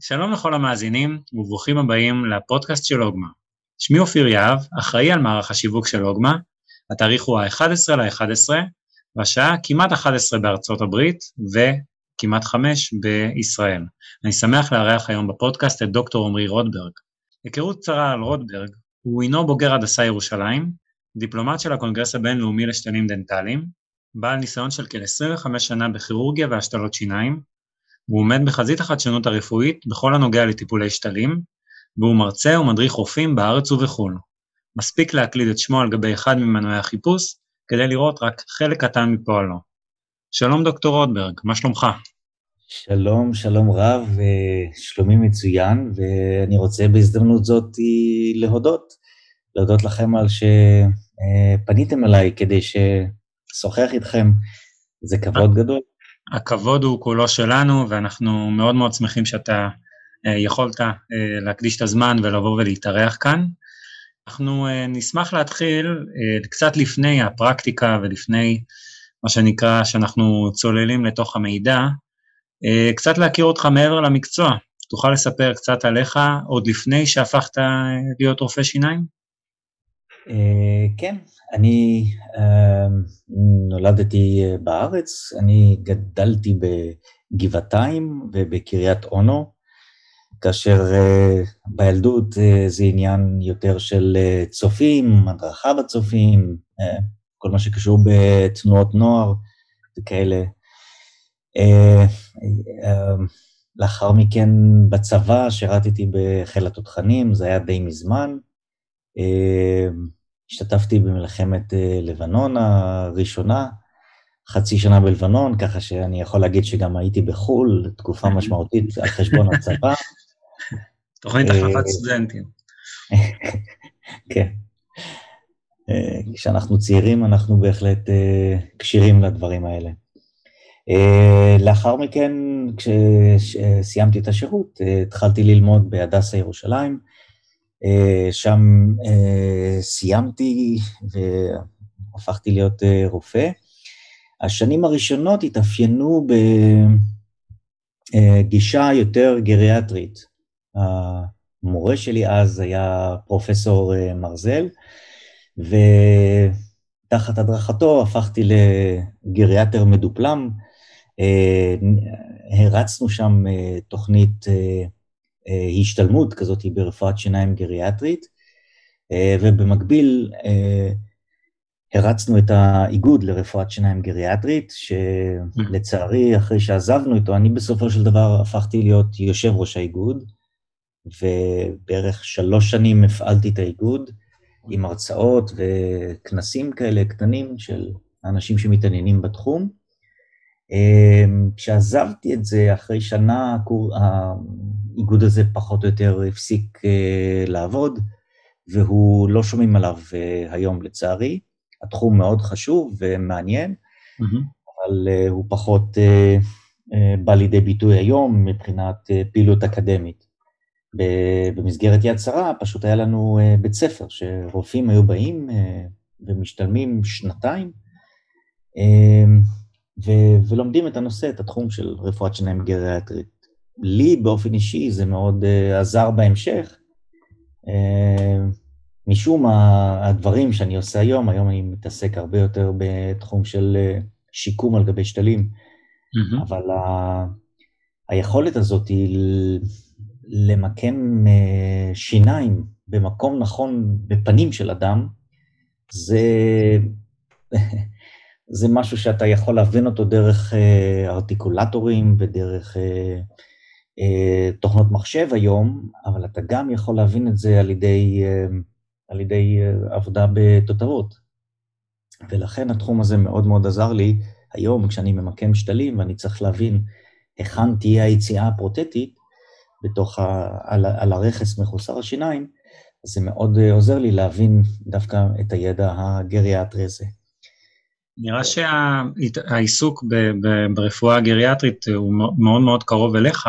שלום לכל המאזינים וברוכים הבאים לפודקאסט של אוגמה. שמי אופיר יהב, אחראי על מערך השיווק של אוגמה, התאריך הוא ה-11 ל-11 והשעה כמעט 11 בארצות הברית וכמעט 5 בישראל. אני שמח לארח היום בפודקאסט את דוקטור עמרי רוטברג. היכרות קצרה על רוטברג, הוא הינו בוגר הדסה ירושלים, דיפלומט של הקונגרס הבינלאומי לשתלים דנטליים, בעל ניסיון של כ-25 שנה בכירורגיה והשתלות שיניים, הוא עומד בחזית החדשנות הרפואית בכל הנוגע לטיפולי שתלים, והוא מרצה ומדריך רופאים בארץ ובחו"ל. מספיק להקליד את שמו על גבי אחד ממנועי החיפוש, כדי לראות רק חלק קטן מפועלו. שלום דוקטור רוטברג, מה שלומך? שלום, שלום רב, שלומי מצוין, ואני רוצה בהזדמנות זאת להודות, להודות לכם על שפניתם אליי כדי לשוחח איתכם, זה כבוד גדול. הכבוד הוא כולו שלנו, ואנחנו מאוד מאוד שמחים שאתה אה, יכולת אה, להקדיש את הזמן ולבוא ולהתארח כאן. אנחנו אה, נשמח להתחיל קצת לפני הפרקטיקה ולפני מה שנקרא, שאנחנו צוללים לתוך המידע, קצת להכיר אותך מעבר למקצוע. תוכל לספר קצת עליך עוד לפני שהפכת להיות רופא שיניים? כן, אני נולדתי בארץ, אני גדלתי בגבעתיים ובקריית אונו, כאשר בילדות זה עניין יותר של צופים, הדרכה בצופים, כל מה שקשור בתנועות נוער וכאלה. לאחר מכן בצבא שירתתי בחיל התותחנים, זה היה די מזמן. השתתפתי במלחמת לבנון הראשונה, חצי שנה בלבנון, ככה שאני יכול להגיד שגם הייתי בחו"ל, תקופה משמעותית על חשבון הצבא. תוכנית החלפת סטודנטים. כן. כשאנחנו צעירים אנחנו בהחלט כשירים לדברים האלה. לאחר מכן, כשסיימתי את השירות, התחלתי ללמוד בהדסה ירושלים, שם סיימתי והפכתי להיות רופא. השנים הראשונות התאפיינו בגישה יותר גריאטרית. המורה שלי אז היה פרופסור מרזל, ותחת הדרכתו הפכתי לגריאטר מדופלם. הרצנו שם תוכנית השתלמות כזאת ברפואת שיניים גריאטרית, ובמקביל הרצנו את האיגוד לרפואת שיניים גריאטרית, שלצערי, אחרי שעזבנו איתו, אני בסופו של דבר הפכתי להיות יושב ראש האיגוד, ובערך שלוש שנים הפעלתי את האיגוד עם הרצאות וכנסים כאלה קטנים של אנשים שמתעניינים בתחום. כשעזבתי את זה, אחרי שנה האיגוד הזה פחות או יותר הפסיק לעבוד, והוא לא שומעים עליו היום לצערי. התחום מאוד חשוב ומעניין, mm-hmm. אבל הוא פחות בא לידי ביטוי היום מבחינת פעילות אקדמית. במסגרת יד שרה פשוט היה לנו בית ספר שרופאים היו באים ומשתלמים שנתיים, ו- ולומדים את הנושא, את התחום של רפואת שיניים גריאטרית. לי באופן אישי זה מאוד uh, עזר בהמשך. Uh, משום הדברים שאני עושה היום, היום אני מתעסק הרבה יותר בתחום של uh, שיקום על גבי שתלים, mm-hmm. אבל ה- היכולת הזאת היא למקם uh, שיניים במקום נכון בפנים של אדם, זה... זה משהו שאתה יכול להבין אותו דרך אה, ארטיקולטורים ודרך אה, אה, תוכנות מחשב היום, אבל אתה גם יכול להבין את זה על ידי, אה, על ידי אה, עבודה בתותרות. ולכן התחום הזה מאוד מאוד עזר לי היום, כשאני ממקם שתלים ואני צריך להבין היכן תהיה היציאה הפרוטטית בתוך ה, על, על הרכס מחוסר השיניים, זה מאוד אה, עוזר לי להבין דווקא את הידע הגריאטרי הזה. נראה שהעיסוק ברפואה הגריאטרית הוא מאוד מאוד קרוב אליך.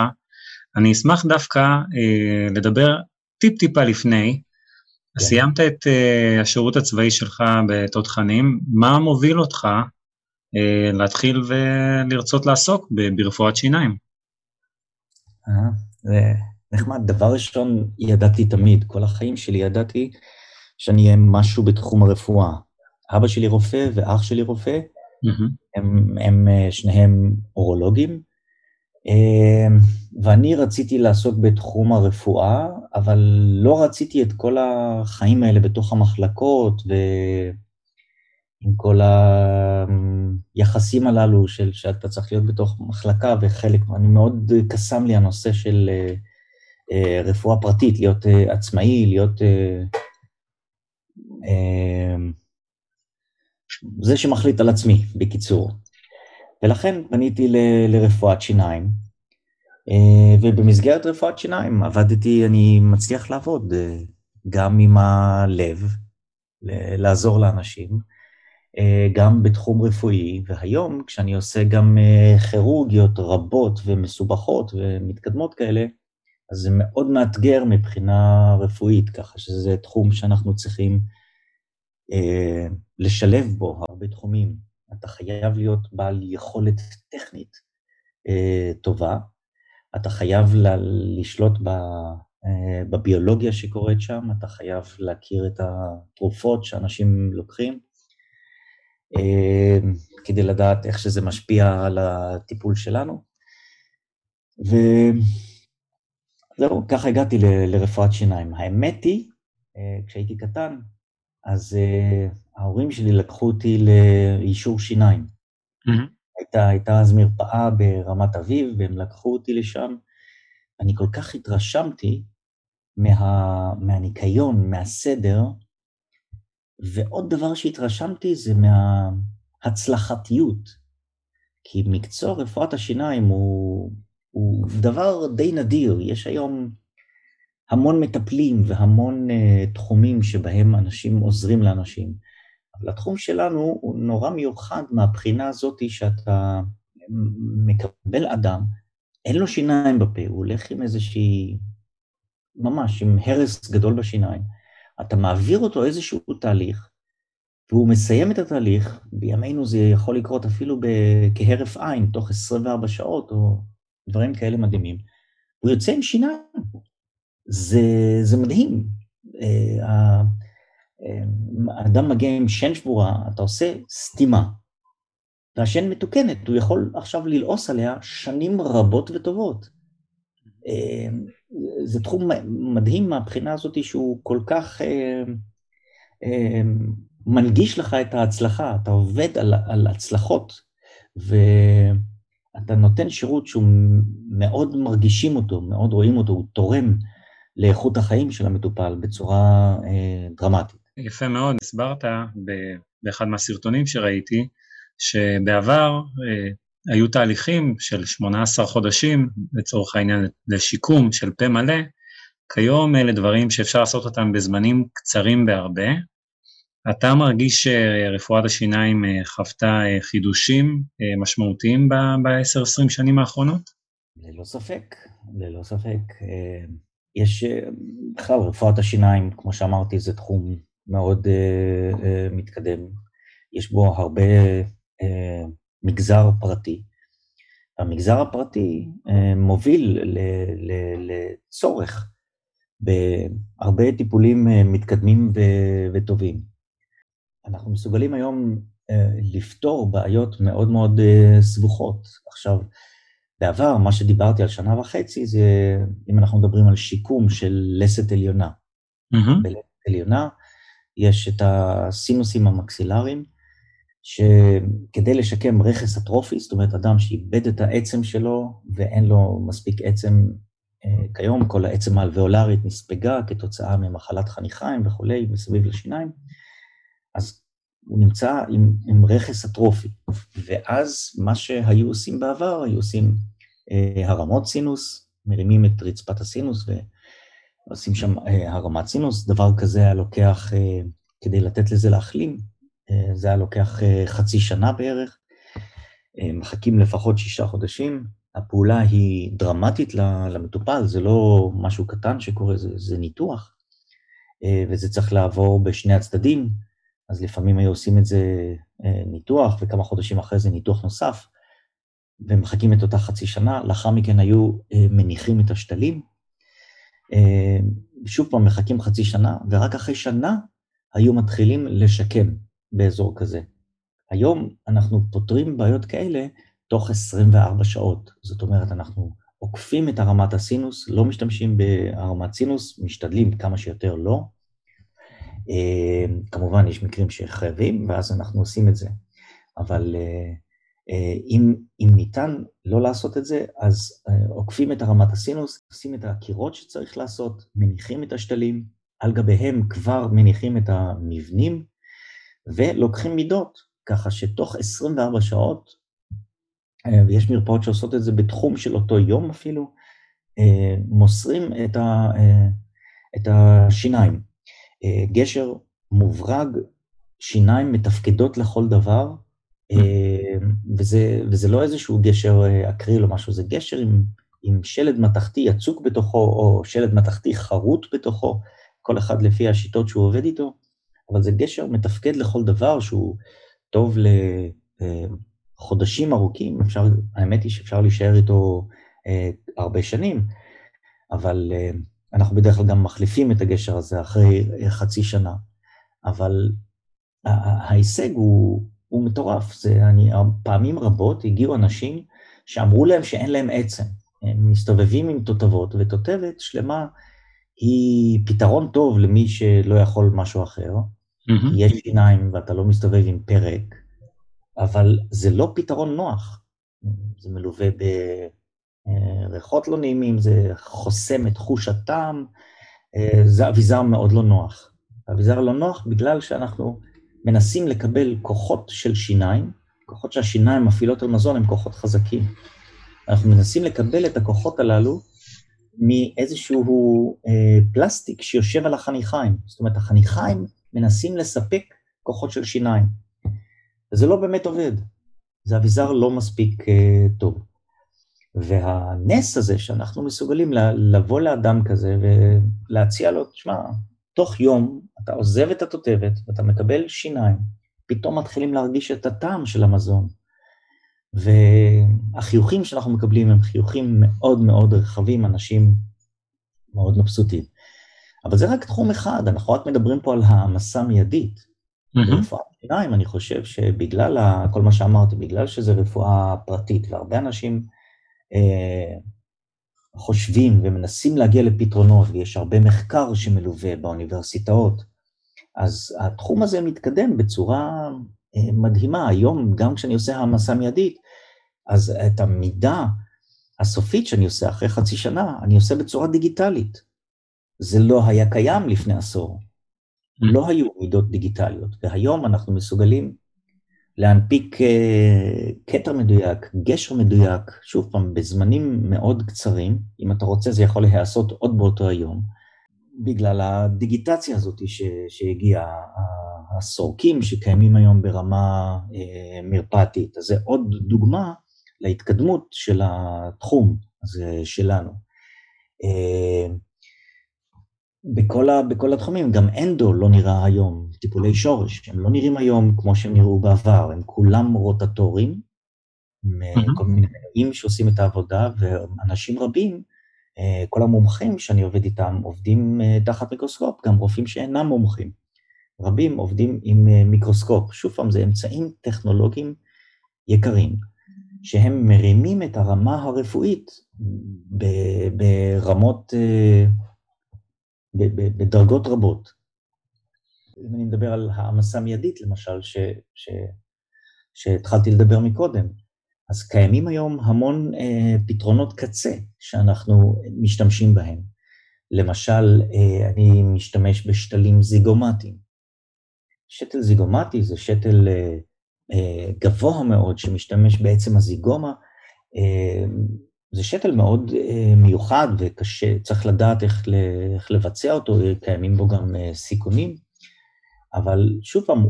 אני אשמח דווקא אה, לדבר טיפ-טיפה לפני. כן. סיימת את אה, השירות הצבאי שלך בתותחנים, מה מוביל אותך אה, להתחיל ולרצות לעסוק ברפואת שיניים? זה נחמד. דבר ראשון, ידעתי תמיד, כל החיים שלי ידעתי שאני אהיה משהו בתחום הרפואה. אבא שלי רופא ואח שלי רופא, mm-hmm. הם, הם אה, שניהם אורולוגים, אה, ואני רציתי לעסוק בתחום הרפואה, אבל לא רציתי את כל החיים האלה בתוך המחלקות, ועם כל היחסים הללו של שאתה צריך להיות בתוך מחלקה וחלק, אני מאוד קסם לי הנושא של אה, רפואה פרטית, להיות עצמאי, להיות... זה שמחליט על עצמי, בקיצור. ולכן פניתי ל- לרפואת שיניים, אה, ובמסגרת רפואת שיניים עבדתי, אני מצליח לעבוד אה, גם עם הלב, לעזור לאנשים, אה, גם בתחום רפואי, והיום כשאני עושה גם כירורגיות רבות ומסובכות ומתקדמות כאלה, אז זה מאוד מאתגר מבחינה רפואית, ככה שזה תחום שאנחנו צריכים לשלב בו הרבה תחומים. אתה חייב להיות בעל יכולת טכנית אה, טובה, אתה חייב ל- לשלוט ב, אה, בביולוגיה שקורית שם, אתה חייב להכיר את התרופות שאנשים לוקחים, אה, כדי לדעת איך שזה משפיע על הטיפול שלנו. וזהו, ככה הגעתי ל- לרפואת שיניים. האמת היא, אה, כשהייתי קטן, אז uh, ההורים שלי לקחו אותי לאישור שיניים. Mm-hmm. הייתה, הייתה אז מרפאה ברמת אביב, והם לקחו אותי לשם. אני כל כך התרשמתי מה, מהניקיון, מהסדר, ועוד דבר שהתרשמתי זה מההצלחתיות. כי מקצוע רפואת השיניים הוא, הוא דבר די נדיר. יש היום המון מטפלים והמון uh, תחומים שבהם אנשים עוזרים לאנשים. אבל התחום שלנו הוא נורא מיוחד מהבחינה הזאת שאתה מקבל אדם, אין לו שיניים בפה, הוא הולך עם איזושהי, ממש עם הרס גדול בשיניים. אתה מעביר אותו איזשהו תהליך, והוא מסיים את התהליך, בימינו זה יכול לקרות אפילו כהרף עין, תוך 24 שעות, או דברים כאלה מדהימים. הוא יוצא עם שיניים, זה, זה מדהים. אה, האדם מגיע עם שן שבורה, אתה עושה סתימה, והשן מתוקנת, הוא יכול עכשיו ללעוס עליה שנים רבות וטובות. אה, זה תחום מדהים מהבחינה הזאת שהוא כל כך אה, מנגיש לך את ההצלחה, אתה עובד על, על הצלחות, ואתה נותן שירות שהוא מאוד מרגישים אותו, מאוד רואים אותו, הוא תורם לאיכות החיים של המטופל בצורה אה, דרמטית. יפה מאוד, הסברת באחד מהסרטונים שראיתי, שבעבר אה, היו תהליכים של 18 חודשים, לצורך העניין לשיקום של פה מלא, כיום אלה דברים שאפשר לעשות אותם בזמנים קצרים בהרבה. אתה מרגיש שרפואת השיניים אה, חוותה חידושים משמעותיים ב-10-20 שנים האחרונות? ללא ספק, ללא ספק. יש, בכלל, רפואת השיניים, כמו שאמרתי, זה תחום מאוד uh, uh, מתקדם. יש בו הרבה uh, מגזר פרטי. המגזר הפרטי uh, מוביל לצורך בהרבה טיפולים uh, מתקדמים ו- וטובים. אנחנו מסוגלים היום uh, לפתור בעיות מאוד מאוד uh, סבוכות. עכשיו, בעבר, מה שדיברתי על שנה וחצי, זה אם אנחנו מדברים על שיקום של לסת עליונה. Mm-hmm. בלסת עליונה יש את הסינוסים המקסילריים, שכדי לשקם רכס אטרופי, זאת אומרת, אדם שאיבד את העצם שלו ואין לו מספיק עצם אה, כיום, כל העצם האלוויאולרית נספגה כתוצאה ממחלת חניכיים וכולי, מסביב לשיניים, אז הוא נמצא עם, עם רכס אטרופי. ואז מה שהיו עושים בעבר, היו עושים אה, הרמות סינוס, מרימים את רצפת הסינוס ועושים שם אה, הרמת סינוס. דבר כזה היה לוקח, אה, כדי לתת לזה להחלים, אה, זה היה לוקח אה, חצי שנה בערך. אה, מחכים לפחות שישה חודשים. הפעולה היא דרמטית למטופל, זה לא משהו קטן שקורה, זה, זה ניתוח, אה, וזה צריך לעבור בשני הצדדים. אז לפעמים היו עושים את זה אה, ניתוח, וכמה חודשים אחרי זה ניתוח נוסף. ומחכים את אותה חצי שנה, לאחר מכן היו מניחים את השתלים, שוב פעם מחכים חצי שנה, ורק אחרי שנה היו מתחילים לשקם באזור כזה. היום אנחנו פותרים בעיות כאלה תוך 24 שעות. זאת אומרת, אנחנו עוקפים את הרמת הסינוס, לא משתמשים בהרמת סינוס, משתדלים כמה שיותר לא. אה, כמובן, יש מקרים שחייבים, ואז אנחנו עושים את זה. אבל אה, אה, אם, אם ניתן לא לעשות את זה, אז עוקפים את הרמת הסינוס, עושים את הקירות שצריך לעשות, מניחים את השתלים, על גביהם כבר מניחים את המבנים, ולוקחים מידות, ככה שתוך 24 שעות, ויש מרפאות שעושות את זה בתחום של אותו יום אפילו, מוסרים את, ה, את השיניים. גשר מוברג, שיניים מתפקדות לכל דבר, וזה, וזה לא איזשהו גשר אקריל או משהו, זה גשר עם, עם שלד מתכתי יצוק בתוכו, או שלד מתכתי חרוט בתוכו, כל אחד לפי השיטות שהוא עובד איתו, אבל זה גשר מתפקד לכל דבר שהוא טוב לחודשים ארוכים, אפשר, האמת היא שאפשר להישאר איתו אה, הרבה שנים, אבל אה, אנחנו בדרך כלל גם מחליפים את הגשר הזה אחרי חצי שנה, אבל ההישג הוא, הוא מטורף, זה, אני, פעמים רבות הגיעו אנשים שאמרו להם שאין להם עצם, הם מסתובבים עם תותבות, ותותבת שלמה היא פתרון טוב למי שלא יכול משהו אחר, mm-hmm. יש שיניים ואתה לא מסתובב עם פרק, אבל זה לא פתרון נוח. זה מלווה בריחות לא נעימים, זה חוסם את חוש הטעם, אה, זה אביזר מאוד לא נוח. אביזר לא נוח בגלל שאנחנו מנסים לקבל כוחות של שיניים, כוחות שהשיניים מפעילות על מזון הם כוחות חזקים. אנחנו מנסים לקבל את הכוחות הללו מאיזשהו אה, פלסטיק שיושב על החניכיים. זאת אומרת, החניכיים מנסים לספק כוחות של שיניים. וזה לא באמת עובד. זה אביזר לא מספיק טוב. והנס הזה שאנחנו מסוגלים לבוא לאדם כזה ולהציע לו, תשמע, תוך יום אתה עוזב את התותבת ואתה מקבל שיניים, פתאום מתחילים להרגיש את הטעם של המזון. והחיוכים שאנחנו מקבלים הם חיוכים מאוד מאוד רחבים, אנשים מאוד מבסוטים. אבל זה רק תחום אחד, אנחנו רק מדברים פה על העמסה מיידית. Mm-hmm. ברפואת שיניים, אני חושב שבגלל כל מה שאמרתי, בגלל שזה רפואה פרטית, והרבה אנשים חושבים ומנסים להגיע לפתרונות, ויש הרבה מחקר שמלווה באוניברסיטאות, אז התחום הזה מתקדם בצורה אה, מדהימה. היום, גם כשאני עושה העמסה מיידית, אז את המידה הסופית שאני עושה אחרי חצי שנה, אני עושה בצורה דיגיטלית. זה לא היה קיים לפני עשור. לא היו מידות דיגיטליות, והיום אנחנו מסוגלים להנפיק uh, כתר מדויק, גשר מדויק, שוב פעם, בזמנים מאוד קצרים, אם אתה רוצה זה יכול להיעשות עוד באותו היום, בגלל הדיגיטציה הזאת שהגיעה, הסורקים שקיימים היום ברמה uh, מרפאתית. אז זה עוד דוגמה להתקדמות של התחום הזה שלנו. Uh, בכל, ה, בכל התחומים, גם אנדו לא נראה היום, טיפולי שורש, הם לא נראים היום כמו שהם נראו בעבר, הם כולם רוטטוריים, כל מיני מנועים שעושים את העבודה, ואנשים רבים, אה, כל המומחים שאני עובד איתם, עובדים אה, תחת מיקרוסקופ, גם רופאים שאינם מומחים. רבים עובדים עם אה, מיקרוסקופ. שוב פעם, זה אמצעים טכנולוגיים יקרים, שהם מרימים את הרמה הרפואית ברמות בדרגות רבות. אם אני מדבר על העמסה מיידית, למשל, ש, ש, שהתחלתי לדבר מקודם, אז קיימים היום המון אה, פתרונות קצה שאנחנו משתמשים בהם. למשל, אה, אני משתמש בשתלים זיגומטיים. שתל זיגומטי זה שתל אה, אה, גבוה מאוד שמשתמש בעצם הזיגומה אה, זה שתל מאוד uh, מיוחד וקשה, צריך לדעת איך, איך לבצע אותו, קיימים בו גם uh, סיכונים, אבל שוב פעם,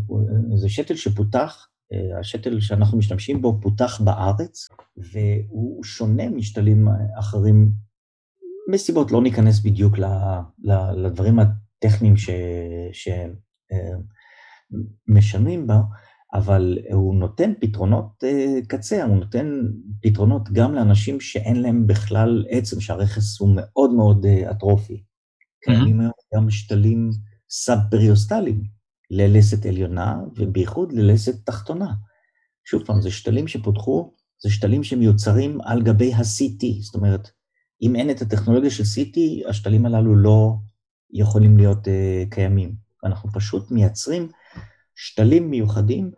זה שתל שפותח, uh, השתל שאנחנו משתמשים בו פותח בארץ, והוא שונה משתלים אחרים מסיבות, לא ניכנס בדיוק ל, ל, לדברים הטכניים שמשלמים בה, אבל הוא נותן פתרונות קצה, הוא נותן פתרונות גם לאנשים שאין להם בכלל עצם, שהרכס הוא מאוד מאוד אטרופי. קיימים היום גם שתלים סאב-פריוסטליים ללסת עליונה, ובייחוד ללסת תחתונה. שוב פעם, זה שתלים שפותחו, זה שתלים שמיוצרים על גבי ה-CT, זאת אומרת, אם אין את הטכנולוגיה של CT, השתלים הללו לא יכולים להיות uh, קיימים. אנחנו פשוט מייצרים שתלים מיוחדים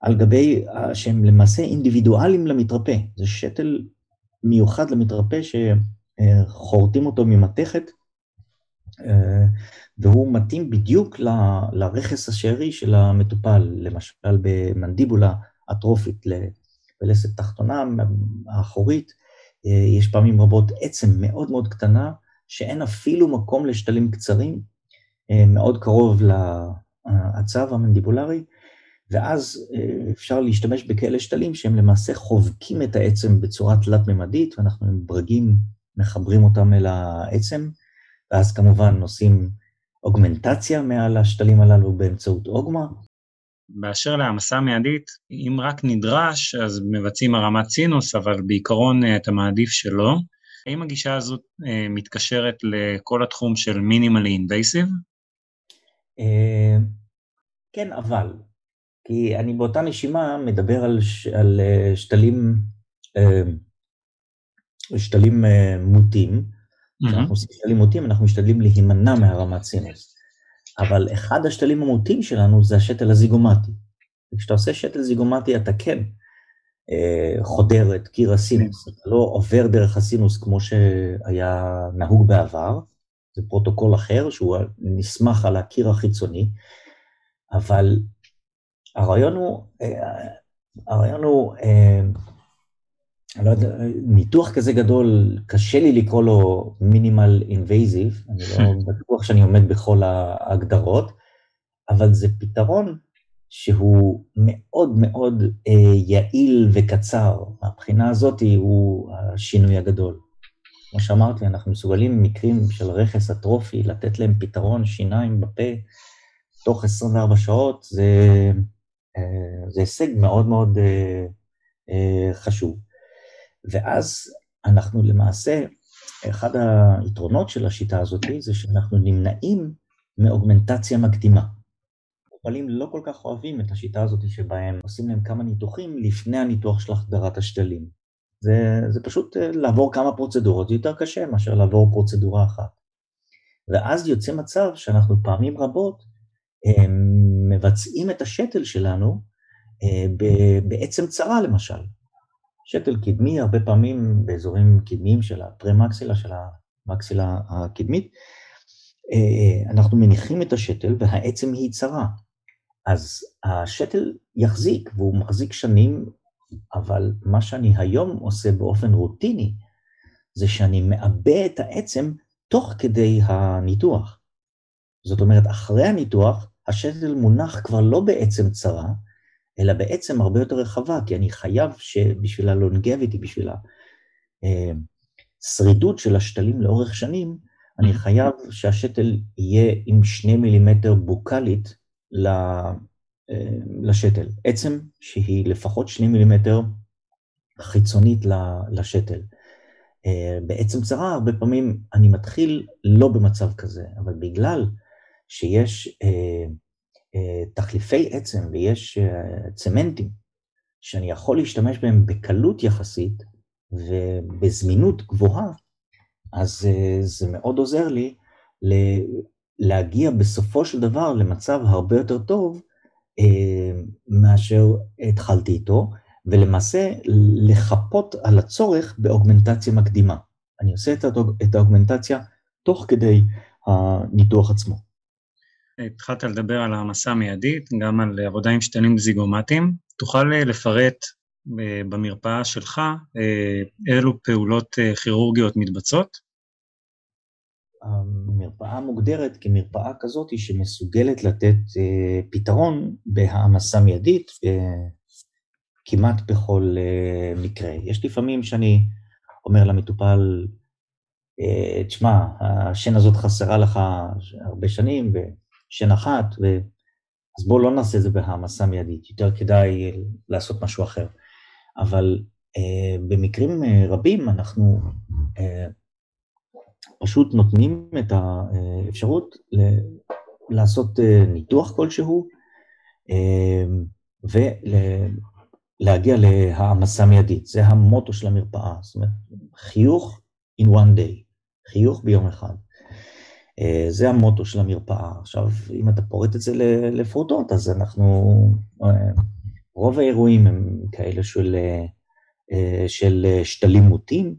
על גבי, uh, שהם למעשה אינדיבידואליים למתרפא. זה שתל מיוחד למתרפא שחורטים אותו ממתכת, והוא מתאים בדיוק ל, לרכס השארי של המטופל, למשל במנדיבולה אטרופית, בלסת תחתונה האחורית, אה, יש פעמים רבות עצם מאוד מאוד קטנה, שאין אפילו מקום לשתלים קצרים, אה, מאוד קרוב לעצב המנדיבולרי, ואז אה, אפשר להשתמש בכאלה שתלים שהם למעשה חובקים את העצם בצורה תלת-ממדית, ואנחנו עם ברגים מחברים אותם אל העצם, ואז כמובן עושים אוגמנטציה מעל השתלים הללו באמצעות אוגמה, באשר להעמסה מיידית, אם רק נדרש, אז מבצעים הרמת סינוס, אבל בעיקרון אה, אתה מעדיף שלא. האם הגישה הזאת אה, מתקשרת לכל התחום של מינימלי אינבייסיב? אה, כן, אבל. כי אני באותה נשימה מדבר על, על שתלים, שתלים מוטים. כשאנחנו עושים שתלים מוטים, אנחנו משתדלים להימנע מהרמת סינוס. אבל אחד השתלים המוטים שלנו זה השתל הזיגומטי. וכשאתה עושה שתל זיגומטי אתה כן אה, חודר את קיר הסינוס, אתה לא עובר דרך הסינוס כמו שהיה נהוג בעבר, זה פרוטוקול אחר שהוא נסמך על הקיר החיצוני, אבל הרעיון הוא, אה, הרעיון הוא, אה, לא יודע, ניתוח כזה גדול, קשה לי לקרוא לו minimal invasive, אני לא בטוח שאני עומד בכל ההגדרות, אבל זה פתרון שהוא מאוד מאוד אה, יעיל וקצר. מהבחינה הזאת הוא השינוי הגדול. כמו שאמרתי, אנחנו מסוגלים במקרים של רכס אטרופי לתת להם פתרון שיניים בפה תוך 24 שעות, זה, אה, זה הישג מאוד מאוד אה, אה, חשוב. ואז אנחנו למעשה, אחד היתרונות של השיטה הזאת זה שאנחנו נמנעים מאוגמנטציה מקדימה. מטופלים לא כל כך אוהבים את השיטה הזאת שבה הם עושים להם כמה ניתוחים לפני הניתוח של החדרת השתלים. זה, זה פשוט אה, לעבור כמה פרוצדורות, זה יותר קשה מאשר לעבור פרוצדורה אחת. ואז יוצא מצב שאנחנו פעמים רבות אה, מבצעים את השתל שלנו אה, בעצם צרה למשל. שתל קדמי הרבה פעמים באזורים קדמיים של הפרמקסילה, של המקסילה הקדמית, אה, אנחנו מניחים את השתל והעצם היא צרה. אז השתל יחזיק, והוא מחזיק שנים, אבל מה שאני היום עושה באופן רוטיני, זה שאני מעבה את העצם תוך כדי הניתוח. זאת אומרת, אחרי הניתוח, השתל מונח כבר לא בעצם צרה, אלא בעצם הרבה יותר רחבה, כי אני חייב שבשביל הלונגביטי, בשביל השרידות של השתלים לאורך שנים, אני חייב שהשתל יהיה עם שני מילימטר בוקאלית אה, לשתל. עצם שהיא לפחות שני מילימטר חיצונית לשתל. אה, בעצם צרה, הרבה פעמים אני מתחיל לא במצב כזה, אבל בגלל שיש אה, אה, תחליפי עצם ויש אה, צמנטים שאני יכול להשתמש בהם בקלות יחסית ובזמינות גבוהה, אז אה, זה מאוד עוזר לי להגיע בסופו של דבר למצב הרבה יותר טוב מאשר התחלתי איתו, ולמעשה לחפות על הצורך באוגמנטציה מקדימה. אני עושה את האוגמנטציה תוך כדי הניתוח עצמו. התחלת לדבר על העמסה מיידית, גם על עבודה עם שתנים זיגומטיים. תוכל אה, לפרט אה, במרפאה שלך אה, אילו פעולות כירורגיות מתבצעות? המרפאה מוגדרת כמרפאה כזאת שמסוגלת לתת פתרון בהעמסה מיידית כמעט בכל מקרה. יש לפעמים שאני אומר למטופל, תשמע, השן הזאת חסרה לך הרבה שנים, שנחת, אז בואו לא נעשה את זה בהעמסה מיידית, יותר כדאי לעשות משהו אחר. אבל uh, במקרים uh, רבים אנחנו uh, פשוט נותנים את האפשרות ל- לעשות uh, ניתוח כלשהו, uh, ולהגיע להעמסה מיידית. זה המוטו של המרפאה, זאת אומרת, חיוך in one day, חיוך ביום אחד. אה, זה המוטו של המרפאה. עכשיו, אם אתה פורט את זה לפרוטות, אז אנחנו, אה, רוב האירועים הם כאלה של, אה, של שתלים מוטים,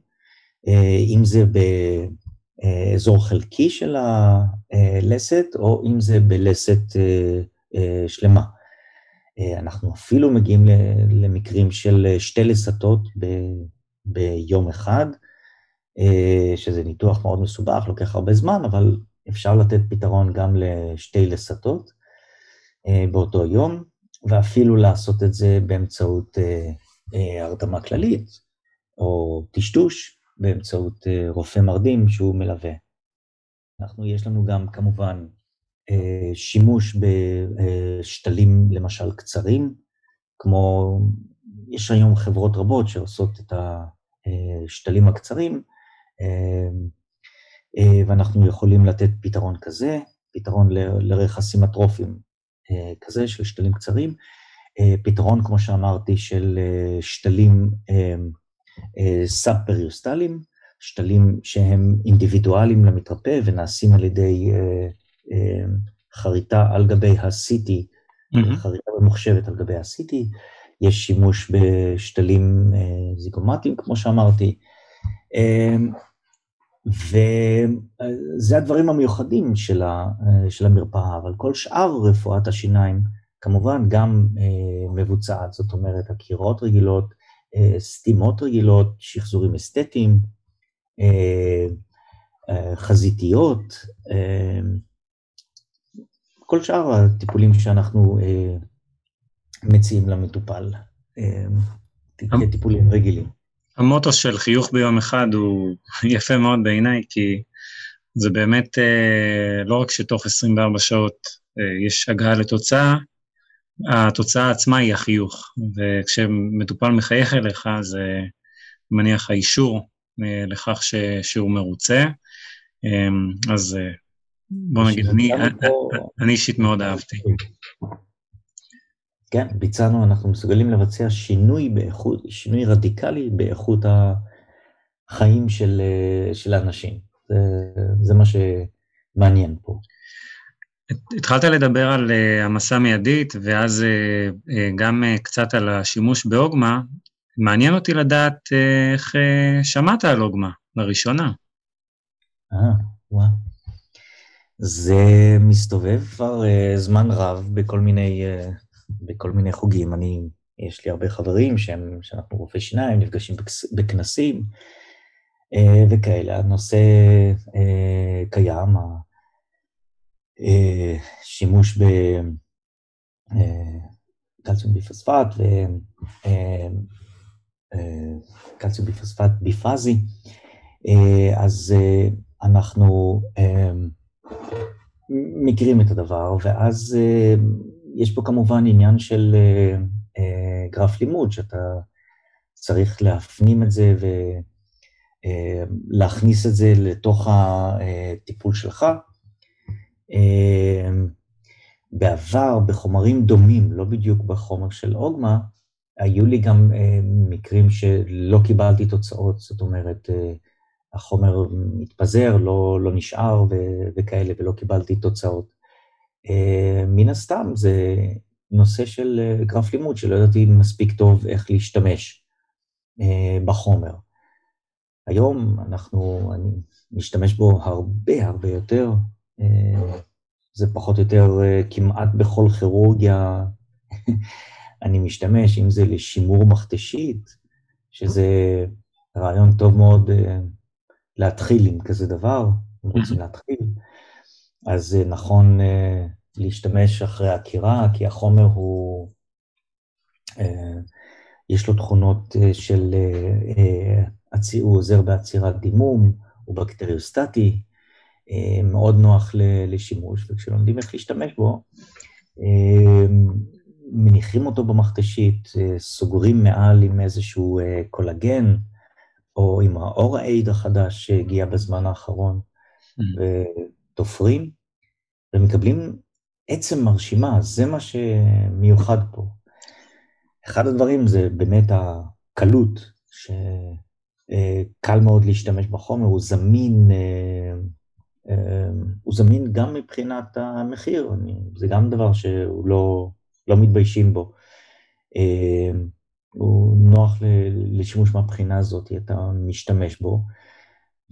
אם זה באזור חלקי של הלסת, או אם זה בלסת שלמה. אנחנו אפילו מגיעים למקרים של שתי לסתות ביום אחד, שזה ניתוח מאוד מסובך, לוקח הרבה זמן, אבל אפשר לתת פתרון גם לשתי לסתות באותו יום, ואפילו לעשות את זה באמצעות הרדמה כללית, או טשטוש באמצעות רופא מרדים שהוא מלווה. אנחנו, יש לנו גם כמובן שימוש בשתלים למשל קצרים, כמו, יש היום חברות רבות שעושות את השתלים הקצרים, ואנחנו יכולים לתת פתרון כזה, פתרון לרכסים אטרופיים כזה של שתלים קצרים, פתרון, כמו שאמרתי, של שתלים סאב-פריוסטליים, שתלים שהם אינדיבידואליים למתרפא ונעשים על ידי חריטה על גבי ה-CT, mm-hmm. חריטה ממוחשבת על גבי ה-CT, יש שימוש בשתלים זיגומטיים, כמו שאמרתי, וזה הדברים המיוחדים של, ה, של המרפאה, אבל כל שאר רפואת השיניים כמובן גם מבוצעת, זאת אומרת, הקירות רגילות, סתימות רגילות, שחזורים אסתטיים, חזיתיות, כל שאר הטיפולים שאנחנו מציעים למטופל, כטיפולים רגילים. המוטו של חיוך ביום אחד הוא יפה מאוד בעיניי, כי זה באמת אה, לא רק שתוך 24 שעות אה, יש הגעה לתוצאה, התוצאה עצמה היא החיוך, וכשמטופל מחייך אליך, זה מניח האישור אה, לכך ש, שהוא מרוצה. אה, אז אה, בוא נגיד, אני, אני אישית מאוד אהבתי. כן, ביצענו, אנחנו מסוגלים לבצע שינוי באיכות, שינוי רדיקלי באיכות החיים של, של האנשים. זה, זה מה שמעניין פה. התחלת לדבר על uh, המסע מיידית, ואז uh, uh, גם uh, קצת על השימוש באוגמה. מעניין אותי לדעת uh, איך uh, שמעת על אוגמה לראשונה. אה, וואו. זה מסתובב כבר uh, זמן רב בכל מיני uh, בכל מיני חוגים. אני, יש לי הרבה חברים שהם, שאנחנו רופאי שיניים, נפגשים בכנסים אה, וכאלה. הנושא אה, קיים, השימוש בקלציום ביפוספט וקלציום ביפוספט ביפאזי, אז אנחנו מכירים את הדבר, ואז יש פה כמובן עניין של uh, uh, גרף לימוד, שאתה צריך להפנים את זה ולהכניס uh, את זה לתוך הטיפול שלך. Uh, בעבר, בחומרים דומים, לא בדיוק בחומר של אוגמה, היו לי גם uh, מקרים שלא קיבלתי תוצאות, זאת אומרת, uh, החומר מתפזר, לא, לא נשאר ו- וכאלה, ולא קיבלתי תוצאות. אה, מן הסתם זה נושא של אה, גרף לימוד, שלא ידעתי מספיק טוב איך להשתמש אה, בחומר. היום אנחנו, אני משתמש בו הרבה הרבה יותר, זה פחות או יותר כמעט בכל כירורגיה אני משתמש, אם זה לשימור מכתשית, שזה רעיון טוב מאוד להתחיל עם כזה דבר, אם רוצים להתחיל. אז נכון uh, להשתמש אחרי עקירה, כי החומר הוא, uh, יש לו תכונות uh, של, uh, uh, הוא עוזר בעצירת דימום, הוא בקטריוסטטי, uh, מאוד נוח לשימוש, וכשלומדים איך להשתמש בו, מניחים אותו במכתשית, סוגרים מעל עם איזשהו קולגן, או עם האור האייד החדש שהגיע בזמן האחרון, mm. ותופרים, ומקבלים עצם מרשימה, זה מה שמיוחד פה. אחד הדברים זה באמת הקלות, שקל מאוד להשתמש בחומר, הוא זמין, אה, אה, הוא זמין גם מבחינת המחיר, זה גם דבר שהוא לא, לא מתביישים בו. אה, הוא נוח לשימוש מהבחינה הזאת, אתה משתמש בו,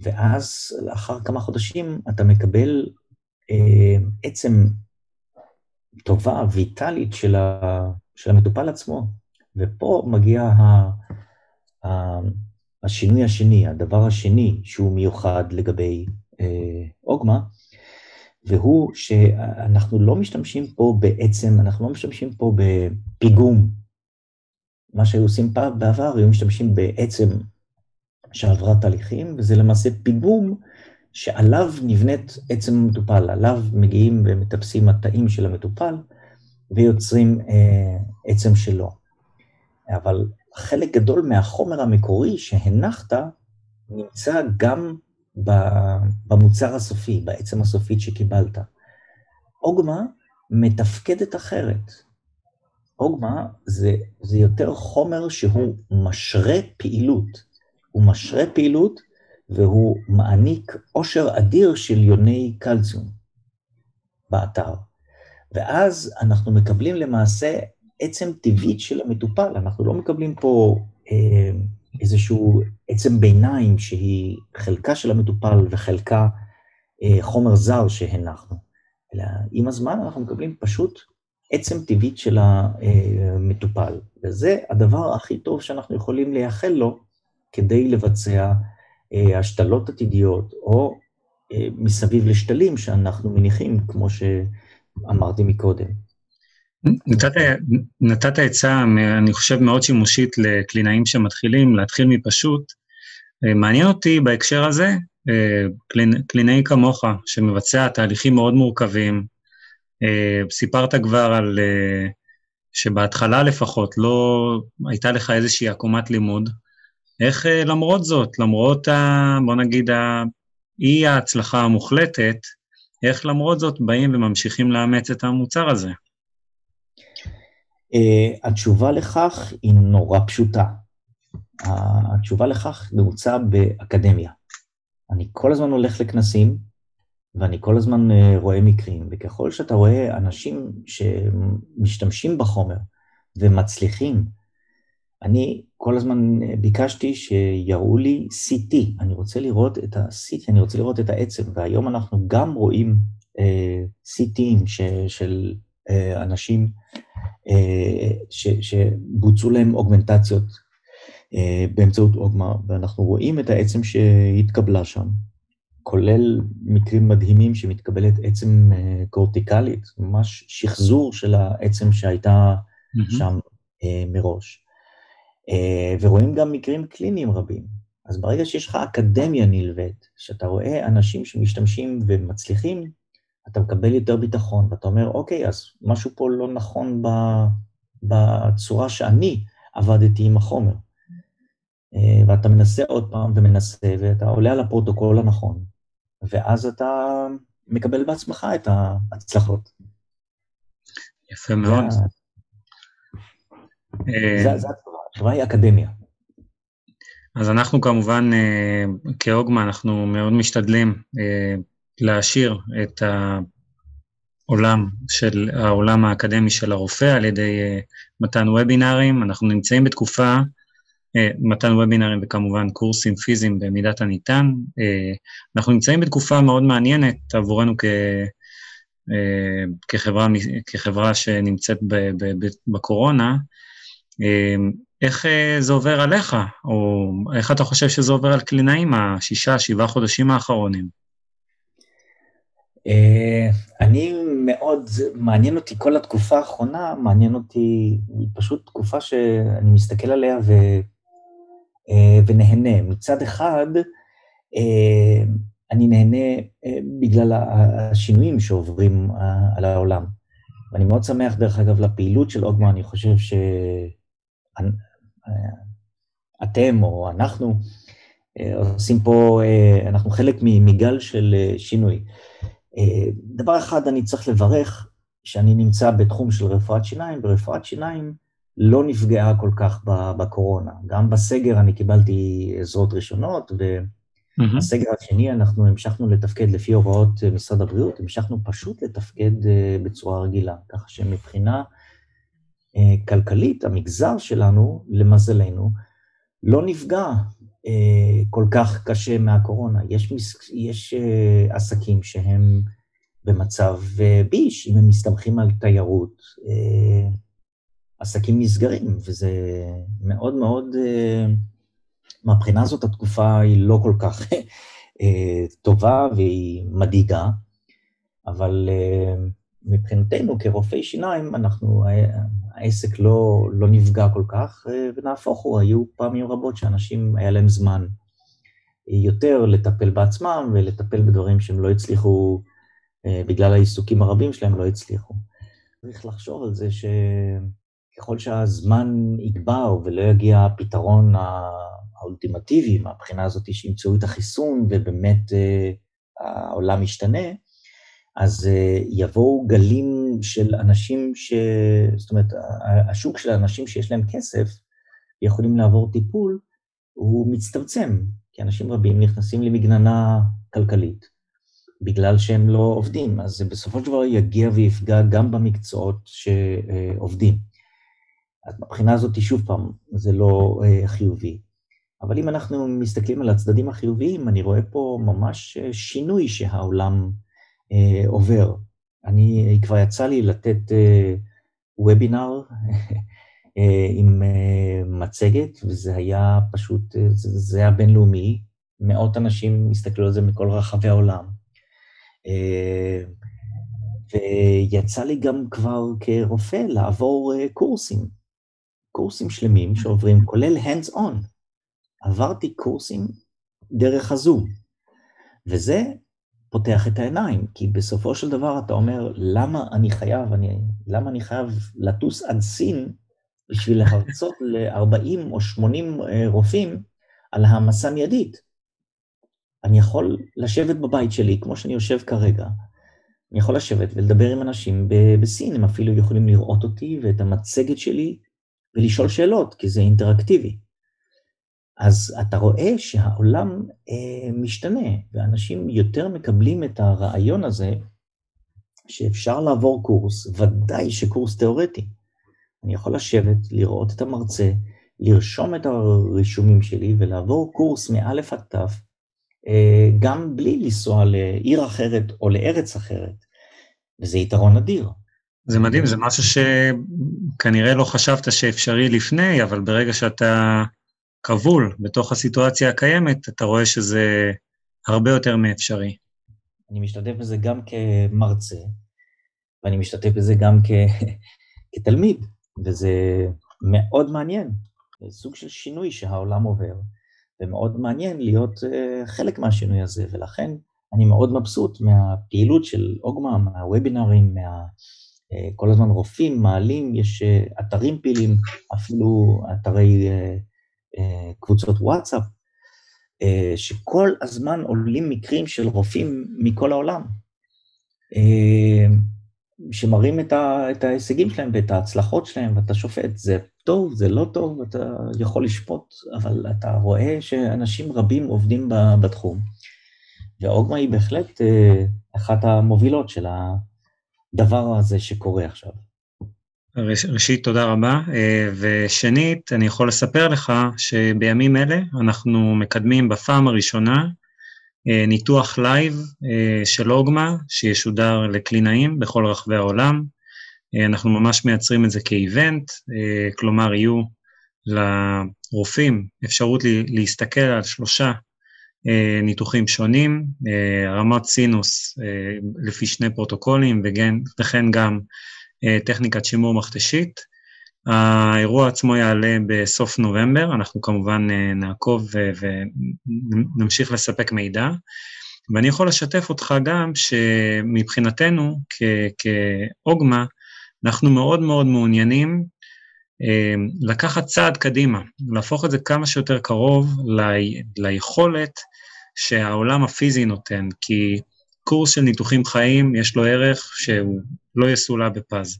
ואז לאחר כמה חודשים אתה מקבל עצם טובה, ויטאלית של, ה, של המטופל עצמו. ופה מגיע ה, ה, השינוי השני, הדבר השני שהוא מיוחד לגבי אה, אוגמה, והוא שאנחנו לא משתמשים פה בעצם, אנחנו לא משתמשים פה בפיגום. מה שהיו עושים פעם בעבר, היו משתמשים בעצם שעברה תהליכים, וזה למעשה פיגום שעליו נבנית עצם המטופל, עליו מגיעים ומטפסים התאים של המטופל ויוצרים אה, עצם שלו. אבל חלק גדול מהחומר המקורי שהנחת נמצא גם במוצר הסופי, בעצם הסופית שקיבלת. אוגמה מתפקדת אחרת. אוגמה זה, זה יותר חומר שהוא משרה פעילות. הוא משרה פעילות והוא מעניק עושר אדיר של יוני קלציום באתר. ואז אנחנו מקבלים למעשה עצם טבעית של המטופל, אנחנו לא מקבלים פה אה, איזשהו עצם ביניים שהיא חלקה של המטופל וחלקה אה, חומר זר שהנחנו, אלא עם הזמן אנחנו מקבלים פשוט עצם טבעית של המטופל, וזה הדבר הכי טוב שאנחנו יכולים לייחל לו כדי לבצע אה, השתלות עתידיות, או אה, מסביב לשתלים שאנחנו מניחים, כמו שאמרתי מקודם. נתת, נתת עצה, אני חושב, מאוד שימושית לקלינאים שמתחילים, להתחיל מפשוט. אה, מעניין אותי בהקשר הזה, קלינאי כמוך, שמבצע תהליכים מאוד מורכבים, סיפרת כבר על שבהתחלה לפחות לא הייתה לך איזושהי עקומת לימוד, איך אה, למרות זאת, למרות, ה, בוא נגיד, אי ההצלחה המוחלטת, איך למרות זאת באים וממשיכים לאמץ את המוצר הזה? Uh, התשובה לכך היא נורא פשוטה. התשובה לכך נעוצה באקדמיה. אני כל הזמן הולך לכנסים, ואני כל הזמן uh, רואה מקרים, וככל שאתה רואה אנשים שמשתמשים בחומר ומצליחים, אני כל הזמן אה, ביקשתי שיראו לי CT, אני רוצה לראות את ה-CT, אני רוצה לראות את העצם, והיום אנחנו גם רואים uh, CTים ש, של uh, אנשים uh, ש, שבוצעו להם אוגמנטציות uh, באמצעות אוגמה, ואנחנו רואים את העצם שהתקבלה שם, כולל מקרים מדהימים שמתקבלת עצם uh, קורטיקלית, ממש שחזור של העצם שהייתה mm-hmm. שם uh, מראש. אה, ורואים גם מקרים קליניים רבים. אז ברגע שיש לך אקדמיה נלווית, שאתה רואה אנשים שמשתמשים ומצליחים, אתה מקבל יותר ביטחון, ואתה אומר, אוקיי, אז משהו פה לא נכון בצורה שאני עבדתי עם החומר. אה, ואתה מנסה עוד פעם ומנסה, ואתה עולה על הפרוטוקול הנכון, ואז אתה מקבל בעצמך את ההצלחות. יפה מאוד. זה, זה, זה התשובה היא אקדמיה. אז אנחנו כמובן, אה, כאוגמה, אנחנו מאוד משתדלים אה, להעשיר את העולם של, העולם האקדמי של הרופא על ידי אה, מתן וובינארים. אנחנו נמצאים בתקופה, מתן וובינארים וכמובן קורסים פיזיים במידת הניתן. אנחנו נמצאים בתקופה מאוד מעניינת עבורנו כ... כחברה, כחברה שנמצאת בקורונה, איך אה, זה עובר עליך, או איך אתה חושב שזה עובר על קלינאים השישה, שבעה חודשים האחרונים? אה, אני מאוד, מעניין אותי כל התקופה האחרונה, מעניין אותי, היא פשוט תקופה שאני מסתכל עליה ו, אה, ונהנה. מצד אחד, אני נהנה בגלל השינויים שעוברים על העולם. ואני מאוד שמח, דרך אגב, לפעילות של אוגמה, אני חושב שאתם או אנחנו אה, עושים פה, אה, אנחנו חלק מגל של אה, שינוי. דבר אחד אני צריך לברך, שאני נמצא בתחום של רפואת שיניים, ורפואת שיניים לא נפגעה כל כך בקורונה. גם בסגר אני קיבלתי עזרות ראשונות, ובסגר השני אנחנו המשכנו לתפקד לפי הוראות משרד הבריאות, המשכנו פשוט לתפקד בצורה רגילה, ככה שמבחינה כלכלית, המגזר שלנו, למזלנו, לא נפגע אה, כל כך קשה מהקורונה. יש, יש אה, עסקים שהם במצב אה, ביש, אם הם מסתמכים על תיירות, אה, עסקים נסגרים, וזה מאוד מאוד, אה, מהבחינה הזאת התקופה היא לא כל כך אה, טובה והיא מדאיגה, אבל אה, מבחינתנו כרופאי שיניים, אנחנו, העסק לא, לא נפגע כל כך, ונהפוך הוא, היו פעמים רבות שאנשים, היה להם זמן יותר לטפל בעצמם ולטפל בדברים שהם לא הצליחו, בגלל העיסוקים הרבים שלהם לא הצליחו. צריך לחשוב על זה שככל שהזמן יגבר ולא יגיע הפתרון האולטימטיבי מהבחינה הזאת שימצאו את החיסון ובאמת העולם ישתנה, אז אה, יבואו גלים של אנשים ש... זאת אומרת, השוק של האנשים שיש להם כסף ויכולים לעבור טיפול, הוא מצטמצם, כי אנשים רבים נכנסים למגננה כלכלית בגלל שהם לא עובדים, אז זה בסופו של דבר יגיע ויפגע גם במקצועות שעובדים. אז מבחינה הזאת, שוב פעם, זה לא אה, חיובי. אבל אם אנחנו מסתכלים על הצדדים החיוביים, אני רואה פה ממש אה, שינוי שהעולם אה, עובר. אני, כבר יצא לי לתת אה, וובינר אה, עם אה, מצגת, וזה היה פשוט, אה, זה, זה היה בינלאומי, מאות אנשים הסתכלו על זה מכל רחבי העולם. אה, ויצא לי גם כבר כרופא לעבור אה, קורסים, קורסים שלמים שעוברים, כולל hands on. עברתי קורסים דרך הזום, וזה פותח את העיניים, כי בסופו של דבר אתה אומר, למה אני חייב, אני, למה אני חייב לטוס עד סין בשביל להרצות ל-40 או 80 אה, רופאים על העמסה מיידית? אני יכול לשבת בבית שלי, כמו שאני יושב כרגע, אני יכול לשבת ולדבר עם אנשים בסין, הם אפילו יכולים לראות אותי ואת המצגת שלי ולשאול שאלות, כי זה אינטראקטיבי. אז אתה רואה שהעולם אה, משתנה, ואנשים יותר מקבלים את הרעיון הזה שאפשר לעבור קורס, ודאי שקורס תיאורטי. אני יכול לשבת, לראות את המרצה, לרשום את הרישומים שלי ולעבור קורס מא' עד ת', אה, גם בלי לנסוע לעיר אחרת או לארץ אחרת, וזה יתרון אדיר. זה מדהים, זה משהו שכנראה לא חשבת שאפשרי לפני, אבל ברגע שאתה כבול בתוך הסיטואציה הקיימת, אתה רואה שזה הרבה יותר מאפשרי. אני משתתף בזה גם כמרצה, ואני משתתף בזה גם כ... כתלמיד, וזה מאוד מעניין. זה סוג של שינוי שהעולם עובר, ומאוד מעניין להיות uh, חלק מהשינוי הזה, ולכן אני מאוד מבסוט מהפעילות של אוגמה, מהוובינרים, מה... Uh, כל הזמן רופאים מעלים, יש uh, אתרים פעילים, אפילו אתרי אה, קבוצות וואטסאפ, אה, שכל הזמן עולים מקרים של רופאים מכל העולם, אה, שמראים את ההישגים שלהם ואת ההצלחות שלהם, ואתה שופט, זה טוב, זה לא טוב, אתה יכול לשפוט, אבל אתה רואה שאנשים רבים עובדים בתחום. ואוגמה היא בהחלט אחת המובילות של הדבר הזה שקורה עכשיו. ראשית, תודה רבה, אה, ושנית, אני יכול לספר לך שבימים אלה אנחנו מקדמים בפעם הראשונה אה, ניתוח live אה, של אוגמה, שישודר לקלינאים בכל רחבי העולם. אנחנו ממש מייצרים את זה כ event, כלומר יהיו לרופאים אפשרות להסתכל על שלושה ניתוחים שונים, הרמת סינוס לפי שני פרוטוקולים, וכן גם טכניקת שימור מכתשית. האירוע עצמו יעלה בסוף נובמבר, אנחנו כמובן אה, נעקוב ונמשיך לספק מידע. ואני יכול לשתף אותך גם שמבחינתנו כאוגמה, אנחנו מאוד מאוד מעוניינים אה, לקחת צעד קדימה, להפוך את זה כמה שיותר קרוב ל- ליכולת שהעולם הפיזי נותן, כי קורס של ניתוחים חיים יש לו ערך שהוא לא יסולא בפז.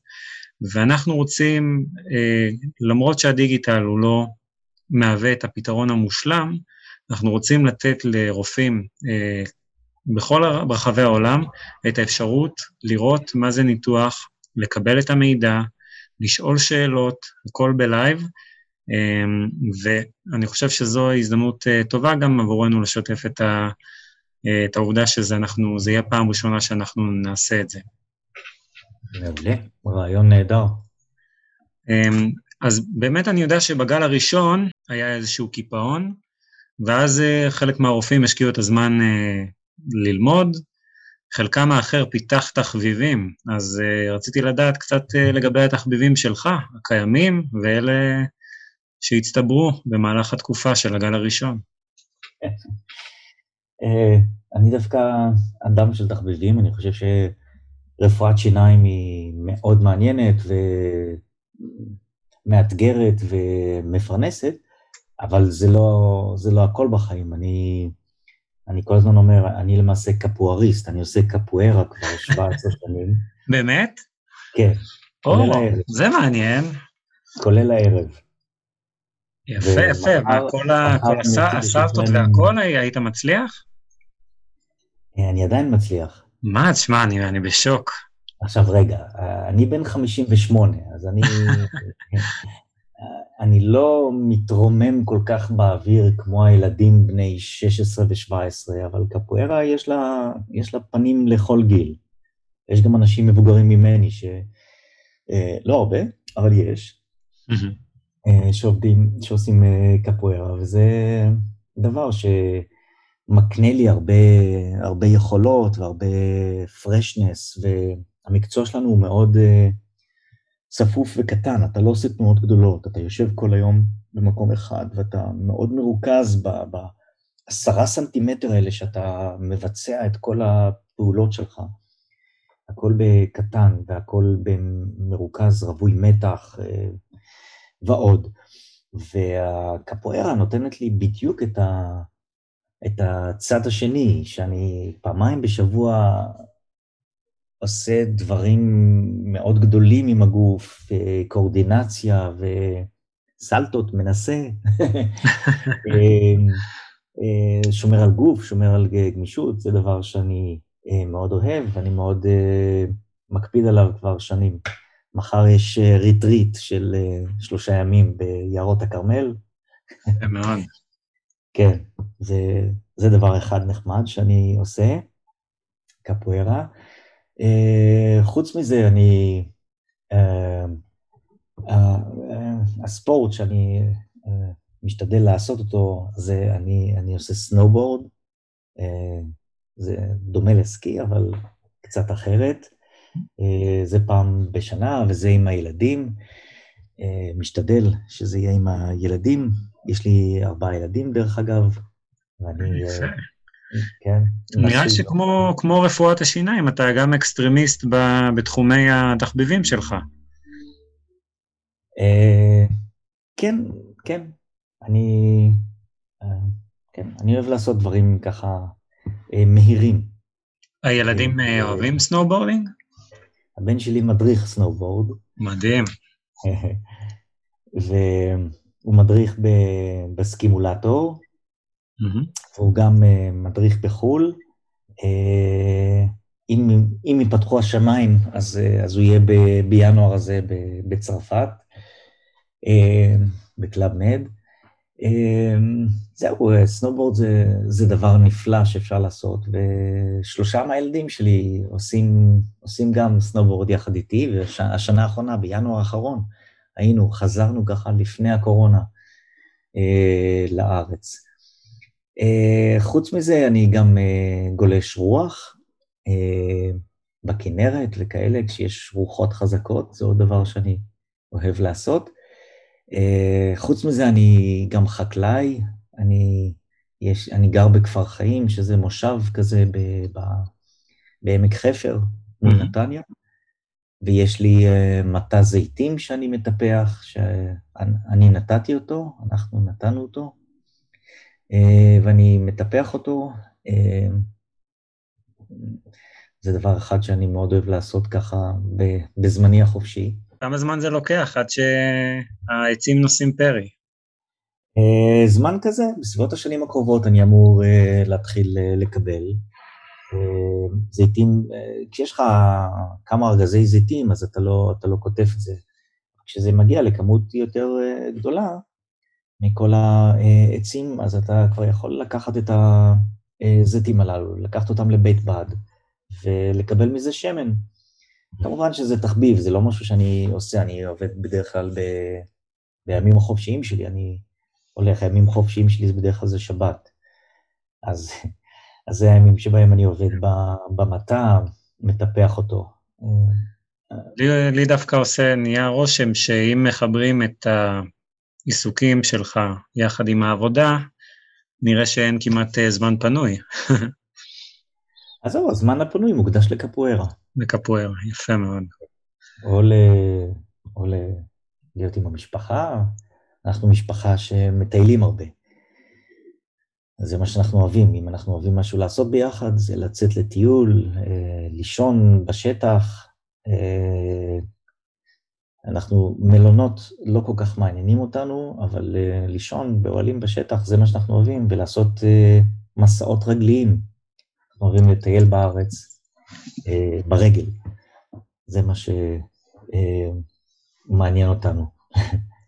ואנחנו רוצים, אה, למרות שהדיגיטל הוא לא מהווה את הפתרון המושלם, אנחנו רוצים לתת לרופאים אה, בכל רחבי העולם את האפשרות לראות מה זה ניתוח, לקבל את המידע, לשאול שאלות, הכל בלייב, אה, ואני חושב שזו הזדמנות טובה גם עבורנו לשתף את, ה, את העובדה שזה אנחנו, זה יהיה פעם ראשונה שאנחנו נעשה את זה. מעולה, רעיון נהדר. אמ, אז באמת אני יודע שבגל הראשון היה איזשהו קיפאון, ואז אה, חלק מהרופאים השקיעו את הזמן אה, ללמוד, חלקם האחר פיתח תחביבים, אז רציתי לדעת קצת לגבי התחביבים שלך, הקיימים, ואלה שהצטברו במהלך התקופה של הגל הראשון. אני דווקא אדם של תחביבים, אני חושב רפואת שיניים היא מאוד מעניינת ומאתגרת ומפרנסת, אבל זה לא, זה לא הכל בחיים. אני, אני כל הזמן אומר, אני למעשה קפואריסט, אני עושה קפוארה כבר 17 שנים. באמת? כן, או. זה מעניין. כולל הערב. יפה, יפה, וכל הסבתות והכל היית מצליח? אני עדיין מצליח. מה, תשמע, אני, אני בשוק. עכשיו רגע, אני בן 58, אז אני, אני לא מתרומם כל כך באוויר כמו הילדים בני 16 ו-17, אבל קפוארה יש לה, יש לה פנים לכל גיל. יש גם אנשים מבוגרים ממני, ש... אה, לא הרבה, אבל יש, אה, שעובדים, שעושים אה, קפוארה, וזה דבר ש... מקנה לי הרבה, הרבה יכולות והרבה פרשנס, והמקצוע שלנו הוא מאוד uh, צפוף וקטן, אתה לא עושה תנועות גדולות, אתה יושב כל היום במקום אחד, ואתה מאוד מרוכז בעשרה סנטימטר האלה שאתה מבצע את כל הפעולות שלך. הכל בקטן והכל במרוכז, רווי מתח uh, ועוד. והקפוארה נותנת לי בדיוק את ה... את הצד השני, שאני פעמיים בשבוע עושה דברים מאוד גדולים עם הגוף, קואורדינציה וסלטות, מנסה, אמ, אה, שומר על גוף, שומר על גמישות, זה דבר שאני אה, מאוד אוהב ואני מאוד אה, מקפיד עליו כבר שנים. מחר יש ריטריט של שלושה ימים ביערות הכרמל. מאוד. כן, זה, זה דבר אחד נחמד שאני עושה, קפוארה. Uh, חוץ מזה, אני... Uh, uh, uh, הספורט שאני uh, משתדל לעשות אותו, זה אני, אני עושה סנואובורד. Uh, זה דומה לסקי, אבל קצת אחרת. Uh, זה פעם בשנה, וזה עם הילדים. Uh, משתדל שזה יהיה עם הילדים. יש לי ארבעה ילדים, דרך אגב, ואני... אה, כן. נראה שכמו כמו רפואת השיניים, אתה גם extremist ב, בתחומי התחביבים שלך. אה, כן, כן. אני... אה, כן, אני אוהב לעשות דברים ככה מהירים. הילדים אוהבים snowboarding? הבן שלי מדריך סנואובורד. מדהים. והוא מדריך בסקימולטור, Mm-hmm. והוא גם uh, מדריך בחו"ל. Uh, אם, אם ייפתחו השמיים, אז, uh, אז הוא יהיה ב, בינואר הזה ב, בצרפת, uh, בקלאב מד. Uh, זהו, סנובורד זה, זה דבר נפלא שאפשר לעשות, ושלושה מהילדים שלי עושים, עושים גם סנובורד יחד איתי, והשנה האחרונה, בינואר האחרון, היינו, חזרנו ככה לפני הקורונה uh, לארץ. Uh, חוץ מזה, אני גם uh, גולש רוח uh, בכנרת וכאלה, כשיש רוחות חזקות, זה עוד דבר שאני אוהב לעשות. Uh, חוץ מזה, אני גם חקלאי, אני, יש, אני גר בכפר חיים, שזה מושב כזה ב, ב, בעמק חפר, מול mm-hmm. נתניה, ויש לי uh, מטע זיתים שאני מטפח, שאני נתתי אותו, אנחנו נתנו אותו, uh, ואני מטפח אותו. זה דבר אחד שאני מאוד אוהב לעשות ככה בזמני החופשי. כמה זמן זה לוקח עד שהעצים נושאים פרי? Uh, זמן כזה, בסביבות השנים הקרובות אני אמור uh, להתחיל uh, לקבל. Uh, זיתים, uh, כשיש לך כמה ארגזי זיתים, אז אתה לא, אתה לא קוטף את זה. כשזה מגיע לכמות יותר uh, גדולה מכל העצים, אז אתה כבר יכול לקחת את הזיתים הללו, לקחת אותם לבית בד ולקבל מזה שמן. כמובן שזה תחביב, זה לא משהו שאני עושה, אני עובד בדרך כלל ב... בימים החופשיים שלי, אני הולך, הימים החופשיים שלי זה בדרך כלל זה שבת. אז, אז זה הימים שבהם אני עובד במטע, מטפח אותו. לי, לי דווקא עושה, נהיה רושם שאם מחברים את העיסוקים שלך יחד עם העבודה, נראה שאין כמעט אה, זמן פנוי. אז זהו, הזמן הפנוי מוקדש לקפוארה. לקפוארה, יפה מאוד. או, ל... או ל... להיות עם המשפחה, אנחנו משפחה שמטיילים הרבה. זה מה שאנחנו אוהבים, אם אנחנו אוהבים משהו לעשות ביחד, זה לצאת לטיול, אה, לישון בשטח. אה, אנחנו, מלונות לא כל כך מעניינים אותנו, אבל אה, לישון באוהלים בשטח זה מה שאנחנו אוהבים, ולעשות אה, מסעות רגליים. אנחנו אוהבים לטייל בארץ ברגל. זה מה שמעניין אה, אותנו.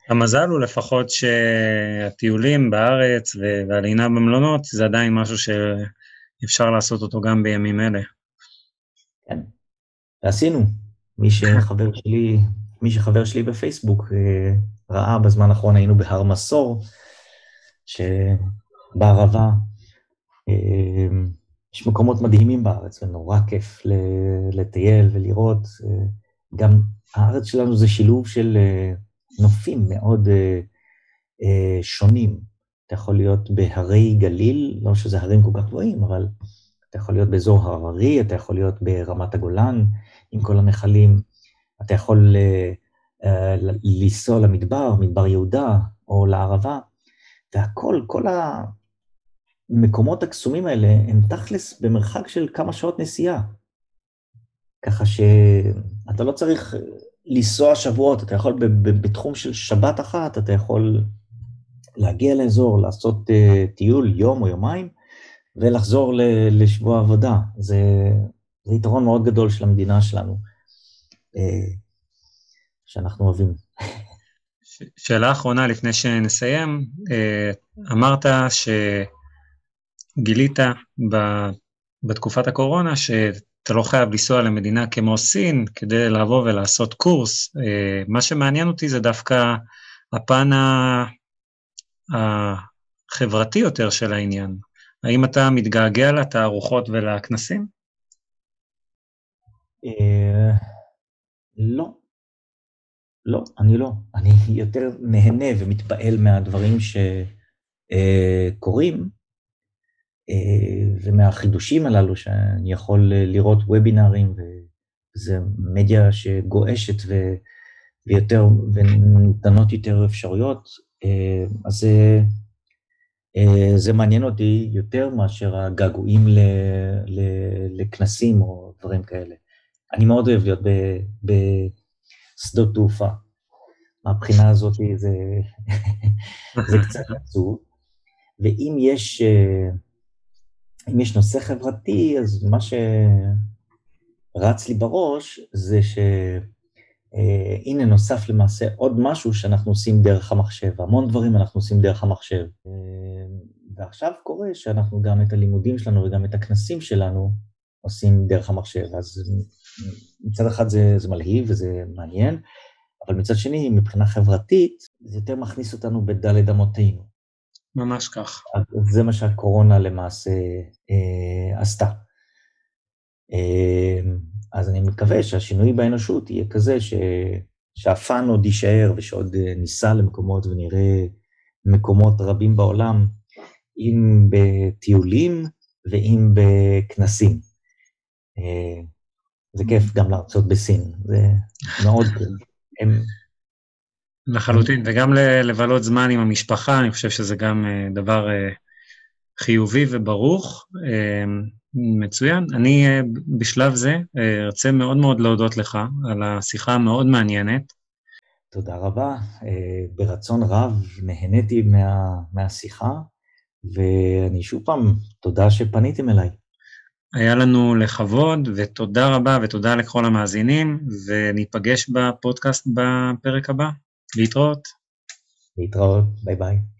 המזל הוא לפחות שהטיולים בארץ והלינה במלונות זה עדיין משהו שאפשר לעשות אותו גם בימים אלה. כן, ועשינו. מי שחבר שלי, מי שחבר שלי בפייסבוק אה, ראה בזמן האחרון היינו בהר מסור, שבערבה אה, יש מקומות מדהימים בארץ ונורא כיף לטייל ולראות. אה, גם הארץ שלנו זה שילוב של נופים מאוד אה, אה, שונים. אתה יכול להיות בהרי גליל, לא שזה הרים כל כך גבוהים, אבל אתה יכול להיות באזור הררי, אתה יכול להיות ברמת הגולן עם כל הנחלים, אתה יכול אה, אה, לנסוע למדבר, מדבר יהודה, או לערבה, והכל, כל המקומות הקסומים האלה הם תכלס במרחק של כמה שעות נסיעה. ככה שאתה לא צריך לנסוע שבועות, אתה יכול בתחום של שבת אחת, אתה יכול להגיע לאזור, לעשות uh, טיול יום או יומיים, ולחזור לשבוע עבודה. זה, זה יתרון מאוד גדול של המדינה שלנו, uh, שאנחנו אוהבים. שאלה אחרונה לפני שנסיים, uh, אמרת שגילית בתקופת הקורונה אתה לא חייב לנסוע למדינה כמו סין כדי לבוא ולעשות קורס. אה, מה שמעניין אותי זה דווקא הפן החברתי יותר של העניין. האם אתה מתגעגע לתערוכות ולכנסים? אה, לא. לא, אני לא. אני יותר נהנה ומתפעל מהדברים שקורים, אה, ומהחידושים הללו שאני יכול אה, לראות וובינארים, וזה מדיה שגועשת ו, ויותר, ונותנות יותר אפשרויות, אה, אז זה, זה מעניין אותי יותר מאשר הגעגועים ל, ל, לכנסים או דברים כאלה. אני מאוד אוהב להיות בשדות תעופה. מהבחינה הזאת זה, זה קצת עצוב. ואם יש אם יש נושא חברתי, אז מה שרץ לי בראש זה שהנה אה, נוסף למעשה עוד משהו שאנחנו עושים דרך המחשב, המון דברים אנחנו עושים דרך המחשב. אה, ועכשיו קורה שאנחנו גם את הלימודים שלנו וגם את הכנסים שלנו עושים דרך המחשב. אז מצד אחד זה, זה מלהיב וזה מעניין, אבל מצד שני, מבחינה חברתית, זה יותר מכניס אותנו בדלת אמותינו. ממש כך. זה מה שהקורונה למעשה אה, עשתה. אה, אז אני מקווה שהשינוי באנושות יהיה כזה ש, שהפאן עוד יישאר ושעוד אה, ניסע למקומות ונראה מקומות רבים בעולם, אם בטיולים ואם בכנסים. אה, זה כיף גם להרצות בסין, זה מאוד כיף. הם... לחלוטין, וגם לבלות זמן עם המשפחה, אני חושב שזה גם אה, דבר אה, חיובי וברוך. אה, מצוין. אני בשלב זה ארצה מאוד מאוד להודות לך על השיחה המאוד מעניינת. תודה רבה. ברצון רב נהניתי מה, מהשיחה, ואני שוב פעם, תודה שפניתם אליי. היה לנו לכבוד, ותודה רבה ותודה לכל המאזינים, וניפגש בפודקאסט בפרק הבא. להתראות. להתראות, ביי ביי.